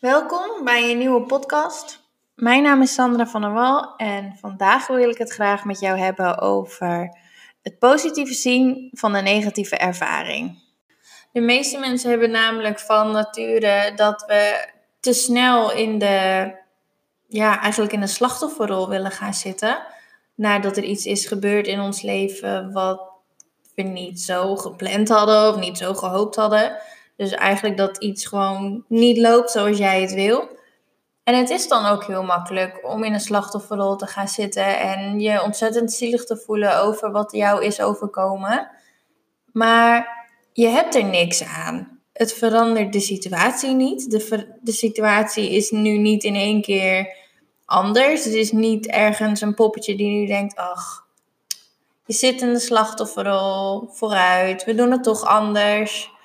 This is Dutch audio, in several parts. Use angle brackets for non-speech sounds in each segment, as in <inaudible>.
Welkom bij een nieuwe podcast. Mijn naam is Sandra van der Wal en vandaag wil ik het graag met jou hebben over het positieve zien van de negatieve ervaring. De meeste mensen hebben namelijk van nature dat we te snel in de, ja, eigenlijk in de slachtofferrol willen gaan zitten. Nadat er iets is gebeurd in ons leven wat we niet zo gepland hadden of niet zo gehoopt hadden. Dus eigenlijk dat iets gewoon niet loopt zoals jij het wil. En het is dan ook heel makkelijk om in een slachtofferrol te gaan zitten en je ontzettend zielig te voelen over wat jou is overkomen. Maar je hebt er niks aan. Het verandert de situatie niet. De, de situatie is nu niet in één keer anders. Het is niet ergens een poppetje die nu denkt: ach, je zit in de slachtofferrol, vooruit, we doen het toch anders.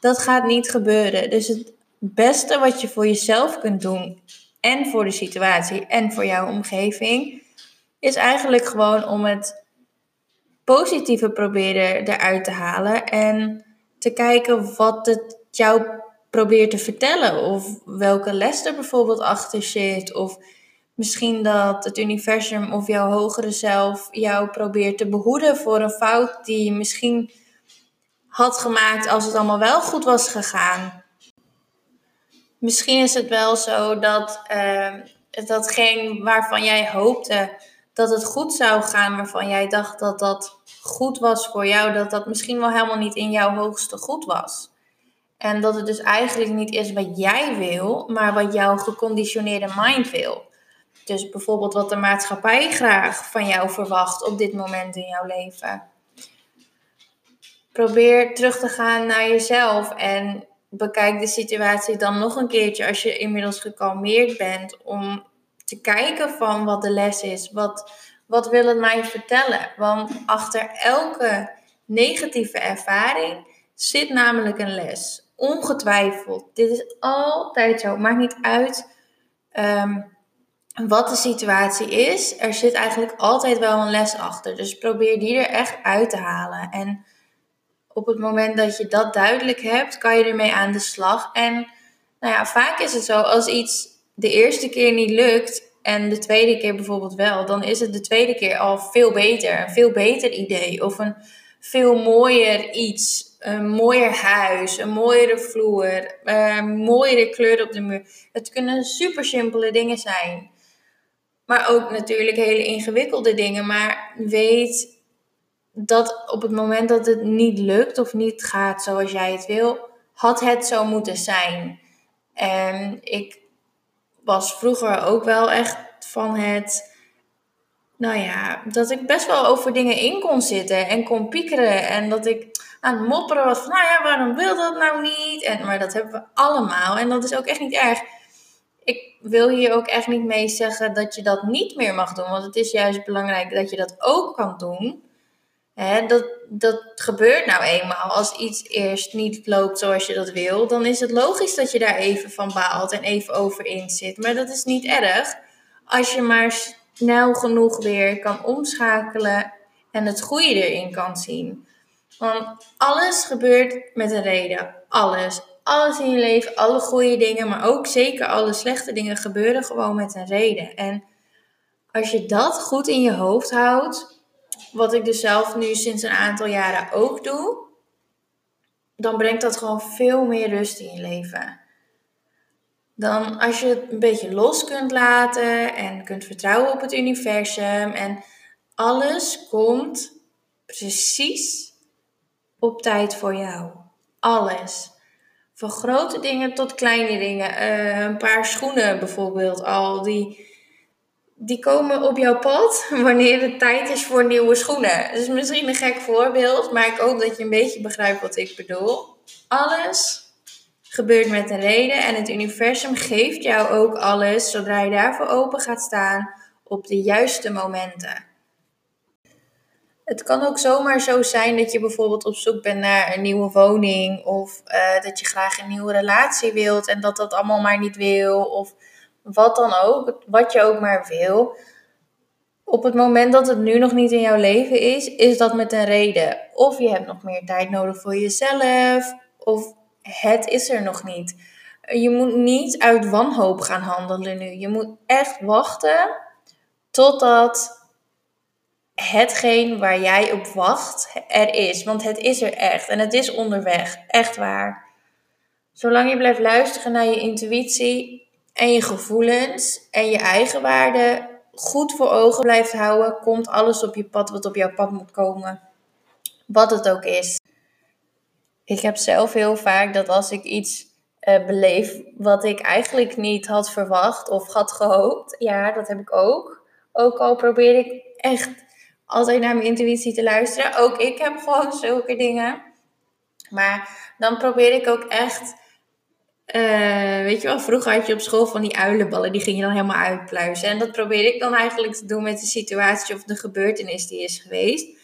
Dat gaat niet gebeuren. Dus het beste wat je voor jezelf kunt doen en voor de situatie en voor jouw omgeving is eigenlijk gewoon om het positieve proberen eruit te halen en te kijken wat het jou probeert te vertellen of welke les er bijvoorbeeld achter zit of misschien dat het universum of jouw hogere zelf jou probeert te behoeden voor een fout die misschien had gemaakt als het allemaal wel goed was gegaan. Misschien is het wel zo dat uh, datgene waarvan jij hoopte dat het goed zou gaan, waarvan jij dacht dat dat goed was voor jou, dat dat misschien wel helemaal niet in jouw hoogste goed was. En dat het dus eigenlijk niet is wat jij wil, maar wat jouw geconditioneerde mind wil. Dus bijvoorbeeld wat de maatschappij graag van jou verwacht op dit moment in jouw leven. Probeer terug te gaan naar jezelf en bekijk de situatie dan nog een keertje als je inmiddels gekalmeerd bent om te kijken van wat de les is. Wat, wat wil het mij vertellen? Want achter elke negatieve ervaring zit namelijk een les. Ongetwijfeld. Dit is altijd zo. Maakt niet uit ehm, wat de situatie is. Er zit eigenlijk altijd wel een les achter. Dus probeer die er echt uit te halen. En op het moment dat je dat duidelijk hebt, kan je ermee aan de slag. En nou ja, vaak is het zo, als iets de eerste keer niet lukt en de tweede keer bijvoorbeeld wel, dan is het de tweede keer al veel beter. Een veel beter idee of een veel mooier iets. Een mooier huis, een mooiere vloer, een mooiere kleur op de muur. Het kunnen super simpele dingen zijn. Maar ook natuurlijk hele ingewikkelde dingen. Maar weet dat op het moment dat het niet lukt of niet gaat zoals jij het wil, had het zo moeten zijn. En ik was vroeger ook wel echt van het, nou ja, dat ik best wel over dingen in kon zitten en kon piekeren. En dat ik aan het mopperen was van, nou ja, waarom wil dat nou niet? En, maar dat hebben we allemaal en dat is ook echt niet erg. Ik wil hier ook echt niet mee zeggen dat je dat niet meer mag doen, want het is juist belangrijk dat je dat ook kan doen. Dat, dat gebeurt nou eenmaal. Als iets eerst niet loopt zoals je dat wil, dan is het logisch dat je daar even van baalt en even over in zit. Maar dat is niet erg als je maar snel genoeg weer kan omschakelen en het goede erin kan zien. Want alles gebeurt met een reden. Alles. Alles in je leven, alle goede dingen, maar ook zeker alle slechte dingen gebeuren gewoon met een reden. En als je dat goed in je hoofd houdt, wat ik dus zelf nu sinds een aantal jaren ook doe, dan brengt dat gewoon veel meer rust in je leven. Dan als je het een beetje los kunt laten en kunt vertrouwen op het universum en alles komt precies op tijd voor jou. Alles. Van grote dingen tot kleine dingen. Uh, een paar schoenen bijvoorbeeld al die die komen op jouw pad wanneer het tijd is voor nieuwe schoenen. Het is misschien een gek voorbeeld, maar ik hoop dat je een beetje begrijpt wat ik bedoel. Alles gebeurt met een reden en het universum geeft jou ook alles zodra je daarvoor open gaat staan op de juiste momenten. Het kan ook zomaar zo zijn dat je bijvoorbeeld op zoek bent naar een nieuwe woning of uh, dat je graag een nieuwe relatie wilt en dat dat allemaal maar niet wil of wat dan ook, wat je ook maar wil. Op het moment dat het nu nog niet in jouw leven is, is dat met een reden. Of je hebt nog meer tijd nodig voor jezelf, of het is er nog niet. je moet niet uit wanhoop gaan handelen nu. Je moet echt wachten totdat hetgeen waar jij op wacht er is. Want het is er echt en het is onderweg. Echt waar. Zolang je blijft luisteren naar je intuïtie en je gevoelens en je eigen waarde goed voor ogen blijft houden, komt alles op je pad wat op jouw pad moet komen. Wat het ook is. Ik heb zelf heel vaak dat als ik iets uh, beleef wat ik eigenlijk niet had verwacht of had gehoopt, ja, dat heb ik ook. Ook al probeer ik echt altijd naar mijn intuïtie te luisteren. Ook ik heb gewoon zulke dingen. Maar dan probeer ik ook echt. Uh, weet je wel, vroeger had je op school van die uilenballen, die ging je dan helemaal uitpluizen. En dat probeer ik dan eigenlijk te doen met de situatie of de gebeurtenis die is geweest.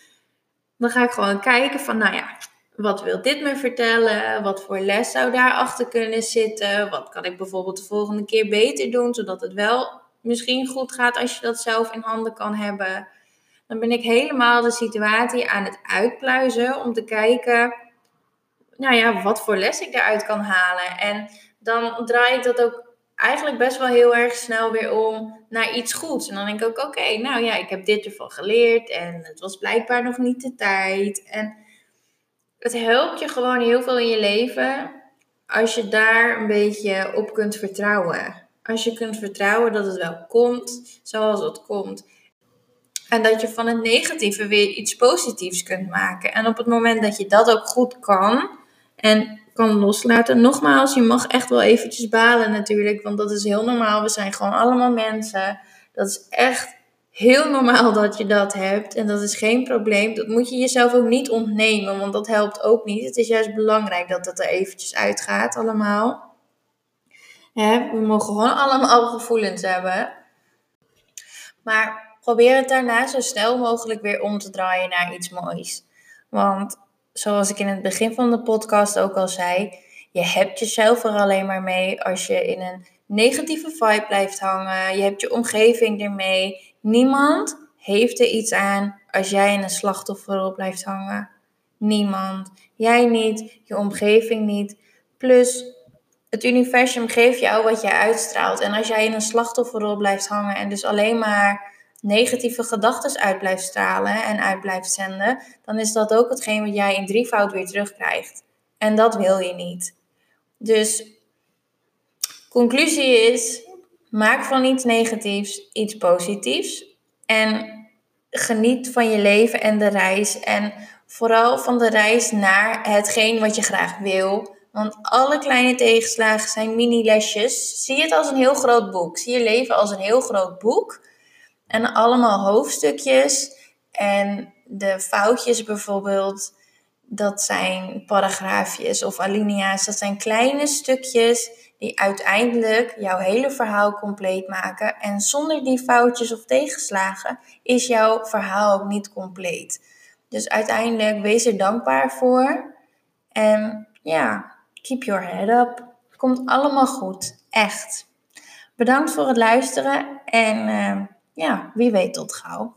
Dan ga ik gewoon kijken van, nou ja, wat wil dit me vertellen? Wat voor les zou daarachter kunnen zitten? Wat kan ik bijvoorbeeld de volgende keer beter doen, zodat het wel misschien goed gaat als je dat zelf in handen kan hebben? Dan ben ik helemaal de situatie aan het uitpluizen om te kijken, nou ja, wat voor les ik daaruit kan halen. En dan draai ik dat ook eigenlijk best wel heel erg snel weer om naar iets goeds. En dan denk ik ook, oké, nou ja, ik heb dit ervan geleerd en het was blijkbaar nog niet de tijd. En het helpt je gewoon heel veel in je leven als je daar een beetje op kunt vertrouwen. Als je kunt vertrouwen dat het wel komt zoals het komt. En dat je van het negatieve weer iets positiefs kunt maken. En op het moment dat je dat ook goed kan en kan loslaten. Nogmaals, je mag echt wel eventjes balen natuurlijk. Want dat is heel normaal. We zijn gewoon allemaal mensen. Dat is echt heel normaal dat je dat hebt. En dat is geen probleem. Dat moet je jezelf ook niet ontnemen. Want dat helpt ook niet. Het is juist belangrijk dat het er eventjes uitgaat allemaal. we mogen gewoon allemaal <laughs> gevoelens hebben. Maar probeer het daarna zo snel mogelijk weer om te draaien naar iets moois. Want zoals ik in het begin van de podcast ook al zei, je hebt jezelf er alleen maar mee als je in een negatieve vibe blijft hangen. Je hebt je omgeving ermee. Niemand heeft er iets aan als jij in een slachtofferrol blijft hangen. Niemand. Jij niet, je omgeving niet. Plus, het universum geeft jou wat je uitstraalt. En als jij in een slachtofferrol blijft hangen en dus alleen maar negatieve gedachten uit blijft stralen en uit blijft zenden, dan is dat ook hetgeen wat jij in drievoud weer terugkrijgt. En dat wil je niet. Dus conclusie is: maak van iets negatiefs iets positiefs. En geniet van je leven en de reis. En vooral van de reis naar hetgeen wat je graag wil. Want alle kleine tegenslagen zijn mini-lesjes. Zie het als een heel groot boek. Zie je leven als een heel groot boek. En allemaal hoofdstukjes. En de foutjes bijvoorbeeld, dat zijn paragraafjes of alinea's. Dat zijn kleine stukjes die uiteindelijk jouw hele verhaal compleet maken. En zonder die foutjes of tegenslagen is jouw verhaal ook niet compleet. Dus uiteindelijk wees er dankbaar voor. En ja, keep your head up. Komt allemaal goed. Echt. Bedankt voor het luisteren en... Uh, ja, wie weet tot gauw.